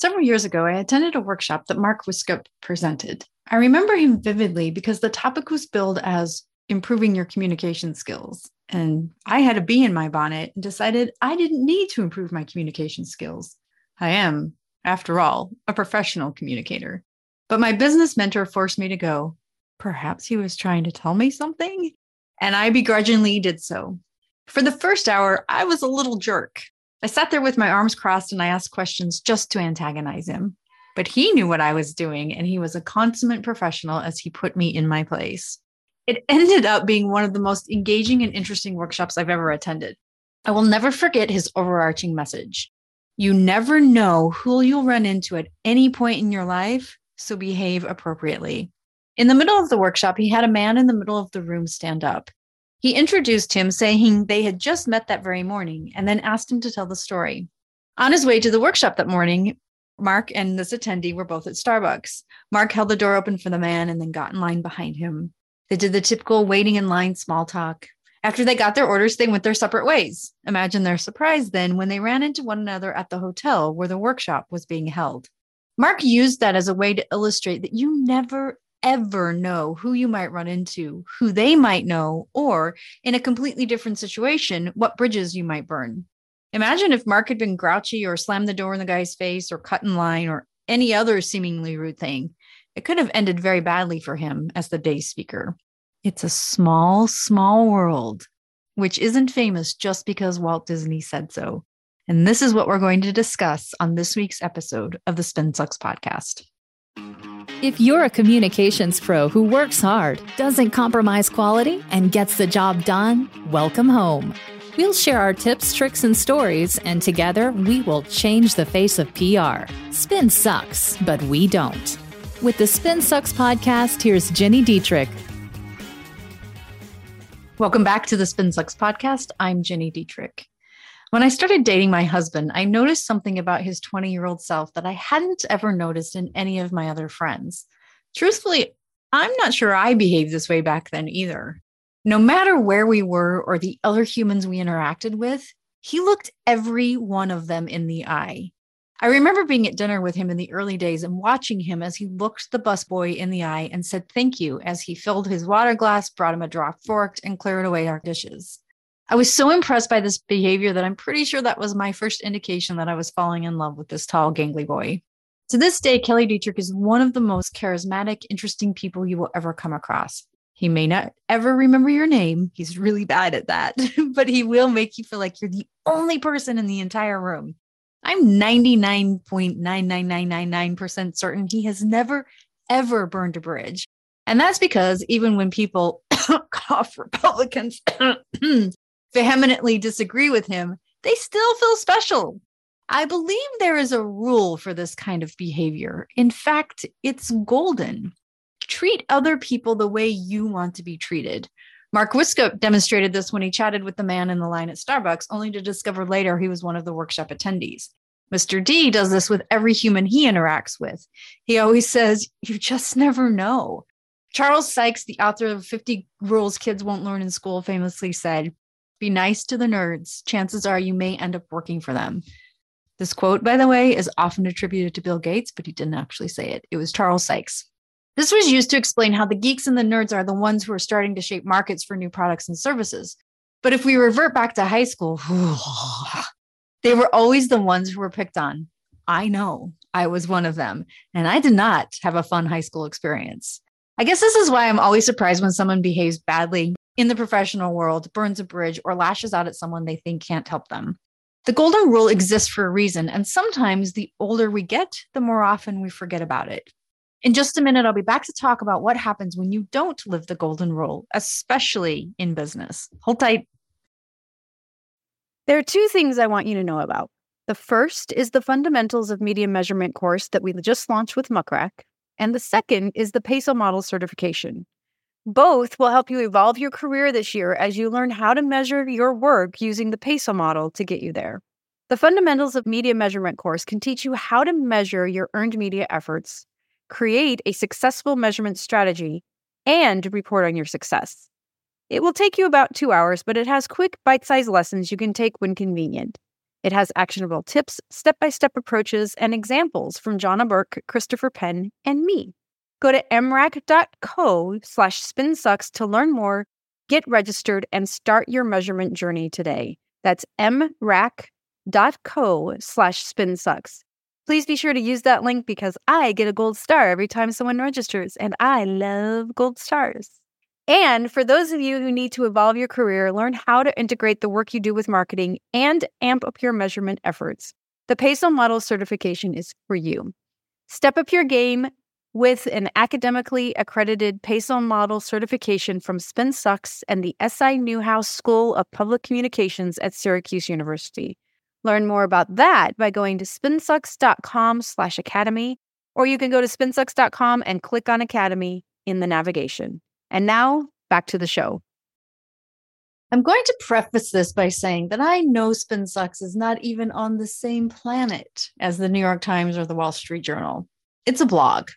Several years ago, I attended a workshop that Mark Wiskup presented. I remember him vividly because the topic was billed as improving your communication skills. And I had a bee in my bonnet and decided I didn't need to improve my communication skills. I am, after all, a professional communicator. But my business mentor forced me to go. Perhaps he was trying to tell me something? And I begrudgingly did so. For the first hour, I was a little jerk. I sat there with my arms crossed and I asked questions just to antagonize him. But he knew what I was doing and he was a consummate professional as he put me in my place. It ended up being one of the most engaging and interesting workshops I've ever attended. I will never forget his overarching message. You never know who you'll run into at any point in your life, so behave appropriately. In the middle of the workshop, he had a man in the middle of the room stand up. He introduced him, saying they had just met that very morning, and then asked him to tell the story. On his way to the workshop that morning, Mark and this attendee were both at Starbucks. Mark held the door open for the man and then got in line behind him. They did the typical waiting in line small talk. After they got their orders, they went their separate ways. Imagine their surprise then when they ran into one another at the hotel where the workshop was being held. Mark used that as a way to illustrate that you never, ever know who you might run into, who they might know, or in a completely different situation, what bridges you might burn. Imagine if Mark had been grouchy or slammed the door in the guy's face or cut in line or any other seemingly rude thing. It could have ended very badly for him as the day speaker. It's a small, small world, which isn't famous just because Walt Disney said so. And this is what we're going to discuss on this week's episode of the Spin Sucks podcast. If you're a communications pro who works hard, doesn't compromise quality, and gets the job done, welcome home. We'll share our tips, tricks, and stories, and together we will change the face of PR. Spin sucks, but we don't. With the Spin Sucks podcast, here's Gini Dietrich. Welcome back to the Spin Sucks podcast. I'm Gini Dietrich. When I started dating my husband, I noticed something about his 20 year old self that I hadn't ever noticed in any of my other friends. Truthfully, I'm not sure I behaved this way back then either. No matter where we were or the other humans we interacted with, he looked every one of them in the eye. I remember being at dinner with him in the early days and watching him as he looked the busboy in the eye and said thank you as he filled his water glass, brought him a drop fork, and cleared away our dishes. I was so impressed by this behavior that I'm pretty sure that was my first indication that I was falling in love with this tall, gangly boy. To this day, Kelly Dietrich is one of the most charismatic, interesting people you will ever come across. He may not ever remember your name. He's really bad at that, but he will make you feel like you're the only person in the entire room. I'm 99.99999% certain he has never, ever burned a bridge. And that's because even when people cough Republicans vehemently disagree with him, they still feel special. I believe there is a rule for this kind of behavior. In fact, it's golden. Treat other people the way you want to be treated. Mark Wiskup demonstrated this when he chatted with the man in the line at Starbucks, only to discover later he was one of the workshop attendees. Mr. D does this with every human he interacts with. He always says, You just never know. Charles Sykes, the author of 50 Rules Kids Won't Learn in School, famously said, Be nice to the nerds. Chances are you may end up working for them. This quote, by the way, is often attributed to Bill Gates, but he didn't actually say it. It was Charles Sykes. This was used to explain how the geeks and the nerds are the ones who are starting to shape markets for new products and services. But if we revert back to high school, they were always the ones who were picked on. I know I was one of them, and I did not have a fun high school experience. I guess this is why I'm always surprised when someone behaves badly in the professional world, burns a bridge, or lashes out at someone they think can't help them. The golden rule exists for a reason, and sometimes the older we get, the more often we forget about it. In just a minute, I'll be back to talk about what happens when you don't live the golden rule, especially in business. Hold tight. There are two things I want you to know about. The first is the Fundamentals of Media Measurement course that we just launched with Muck Rack, and the second is the PESO Model certification. Both will help you evolve your career this year as you learn how to measure your work using the PESO model to get you there. The Fundamentals of Media Measurement course can teach you how to measure your earned media efforts create a successful measurement strategy, and report on your success. It will take you about two hours, but it has quick, bite sized lessons you can take when convenient. It has actionable tips, step by step approaches, and examples from Johna Burke, Christopher Penn, and me. Go to mrac.co slash spinsucks to learn more, get registered, and start your measurement journey today. That's mrac.co slash spinsucks. Please be sure to use that link because I get a gold star every time someone registers, and I love gold stars. And for those of you who need to evolve your career, learn how to integrate the work you do with marketing and amp up your measurement efforts, the PESO Model certification is for you. Step up your game with an academically accredited PESO Model certification from SpinSucks and the SI Newhouse School of Public Communications at Syracuse University. Learn more about that by going to spinsucks.com slash academy, or you can go to spinsucks.com and click on Academy in the navigation. And now back to the show. I'm going to preface this by saying that I know SpinSucks is not even on the same planet as the New York Times or the Wall Street Journal. It's a blog,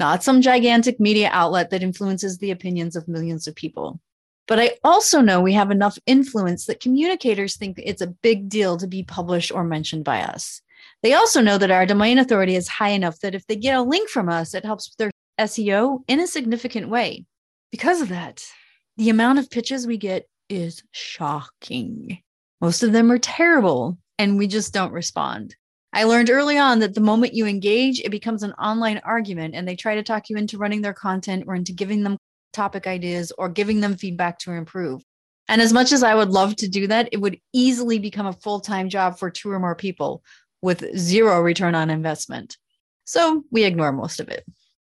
not some gigantic media outlet that influences the opinions of millions of people. But I also know we have enough influence that communicators think it's a big deal to be published or mentioned by us. They also know that our domain authority is high enough that if they get a link from us, it helps their SEO in a significant way. Because of that, the amount of pitches we get is shocking. Most of them are terrible, and we just don't respond. I learned early on that the moment you engage, it becomes an online argument, and they try to talk you into running their content or into giving them topic ideas or giving them feedback to improve. And as much as I would love to do that, it would easily become a full time job for two or more people with zero return on investment. So we ignore most of it.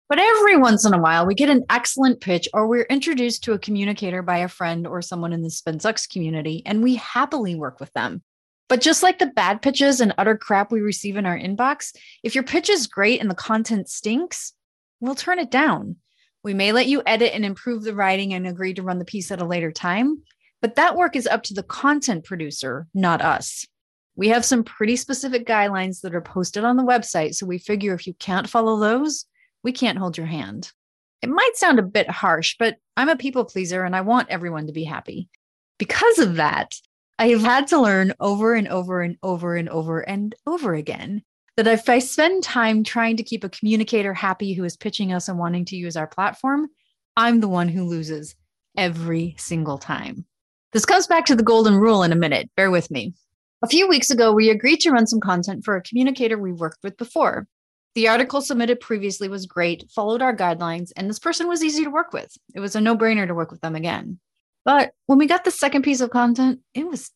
But every once in a while, we get an excellent pitch or we're introduced to a communicator by a friend or someone in the SpinSucks community, and we happily work with them. But just like the bad pitches and utter crap we receive in our inbox, if your pitch is great and the content stinks, we'll turn it down. We may let you edit and improve the writing and agree to run the piece at a later time, but that work is up to the content producer, not us. We have some pretty specific guidelines that are posted on the website, so we figure if you can't follow those, we can't hold your hand. It might sound a bit harsh, but I'm a people pleaser and I want everyone to be happy. Because of that, I have had to learn over and over and over and over and over again that if I spend time trying to keep a communicator happy who is pitching us and wanting to use our platform, I'm the one who loses every single time. This comes back to the golden rule in a minute. Bear with me. A few weeks ago, we agreed to run some content for a communicator we worked with before. The article submitted previously was great, followed our guidelines, and this person was easy to work with. It was a no brainer to work with them again. But when we got the second piece of content, it was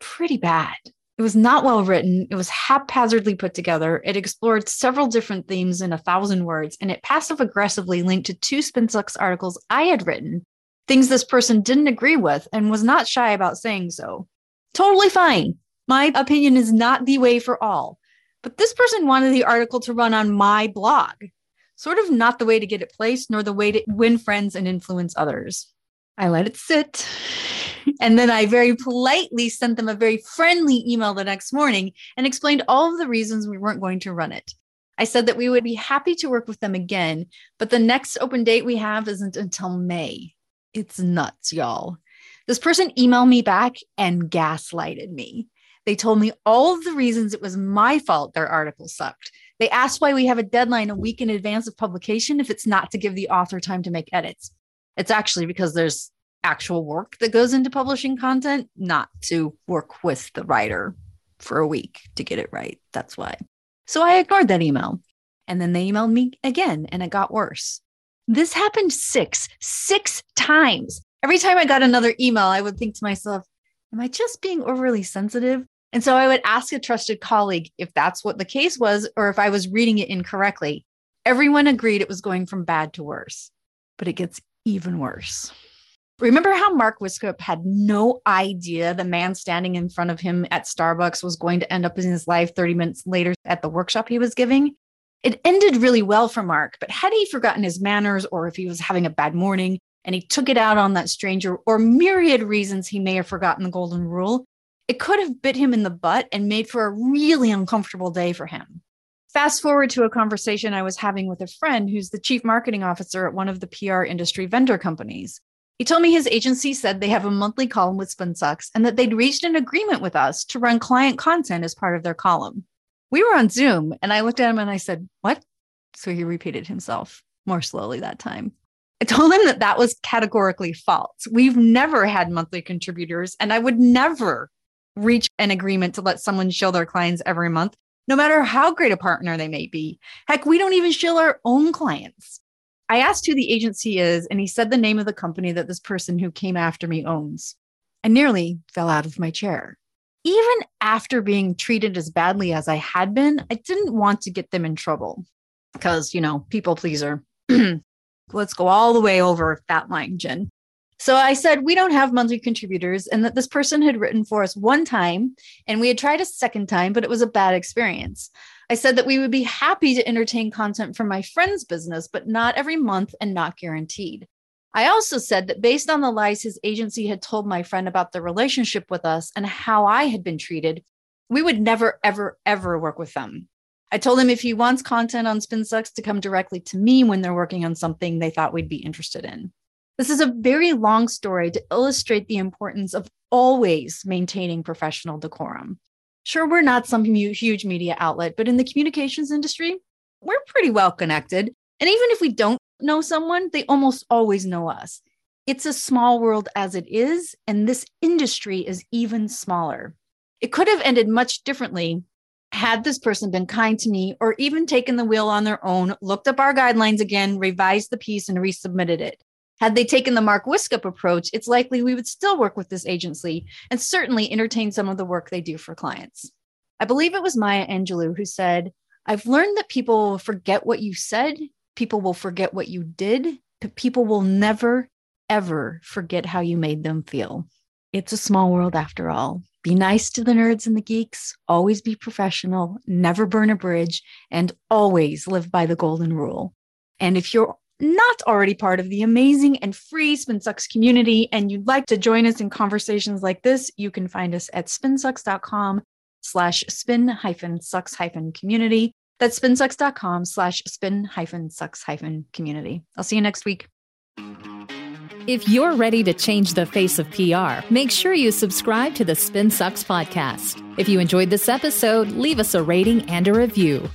pretty bad. It was not well written. It was haphazardly put together. It explored several different themes in a thousand words, and it passive aggressively linked to two SpinSucks articles I had written, things this person didn't agree with and was not shy about saying so. Totally fine. My opinion is not the way for all. But this person wanted the article to run on my blog. Sort of not the way to get it placed, nor the way to win friends and influence others. I let it sit. And then I very politely sent them a very friendly email the next morning and explained all of the reasons we weren't going to run it. I said that we would be happy to work with them again, but the next open date we have isn't until May. It's nuts, y'all. This person emailed me back and gaslighted me. They told me all of the reasons it was my fault their article sucked. They asked why we have a deadline a week in advance of publication if it's not to give the author time to make edits. It's actually because there's actual work that goes into publishing content, not to work with the writer for a week to get it right. That's why. So I ignored that email. And then they emailed me again, and it got worse. This happened six, six times. Every time I got another email, I would think to myself, Am I just being overly sensitive? And so I would ask a trusted colleague if that's what the case was or if I was reading it incorrectly. Everyone agreed it was going from bad to worse, but it gets even worse. Remember how Mark Wiskup had no idea the man standing in front of him at Starbucks was going to end up in his life 30 minutes later at the workshop he was giving? It ended really well for Mark, but had he forgotten his manners or if he was having a bad morning and he took it out on that stranger or myriad reasons he may have forgotten the golden rule, it could have bit him in the butt and made for a really uncomfortable day for him. Fast forward to a conversation I was having with a friend who's the chief marketing officer at one of the PR industry vendor companies. He told me his agency said they have a monthly column with Spin Sucks and that they'd reached an agreement with us to run client content as part of their column. We were on Zoom and I looked at him and I said, What? So he repeated himself more slowly that time. I told him that that was categorically false. We've never had monthly contributors, and I would never reach an agreement to let someone show their clients every month, no matter how great a partner they may be. Heck, we don't even shill our own clients. I asked who the agency is, and he said the name of the company that this person who came after me owns. I nearly fell out of my chair. Even after being treated as badly as I had been, I didn't want to get them in trouble because, you know, people pleaser. Let's go all the way over that line, Jen. So I said, we don't have monthly contributors, and that this person had written for us one time, and we had tried a second time, but it was a bad experience. I said that we would be happy to entertain content from my friend's business, but not every month and not guaranteed. I also said that based on the lies his agency had told my friend about the relationship with us and how I had been treated, we would never, ever, ever work with them. I told him if he wants content on SpinSucks to come directly to me when they're working on something they thought we'd be interested in. This is a very long story to illustrate the importance of always maintaining professional decorum. Sure, we're not some huge media outlet, but in the communications industry, we're pretty well connected. And even if we don't know someone, they almost always know us. It's a small world as it is, and this industry is even smaller. It could have ended much differently had this person been kind to me or even taken the wheel on their own, looked up our guidelines again, revised the piece, and resubmitted it. Had they taken the Mark Wiskup approach, it's likely we would still work with this agency and certainly entertain some of the work they do for clients. I believe it was Maya Angelou who said, I've learned that people will forget what you said, people will forget what you did, but people will never, ever forget how you made them feel. It's a small world after all. Be nice to the nerds and the geeks, always be professional, never burn a bridge, and always live by the golden rule. And if you're not already part of the amazing and free SpinSucks community and you'd like to join us in conversations like this, you can find us at spinsucks.com slash spin hyphen sucks hyphen community. That's spinsucks.com slash spin hyphen sucks hyphen community. I'll see you next week. If you're ready to change the face of PR, make sure you subscribe to the Spin Sucks podcast. If you enjoyed this episode, leave us a rating and a review.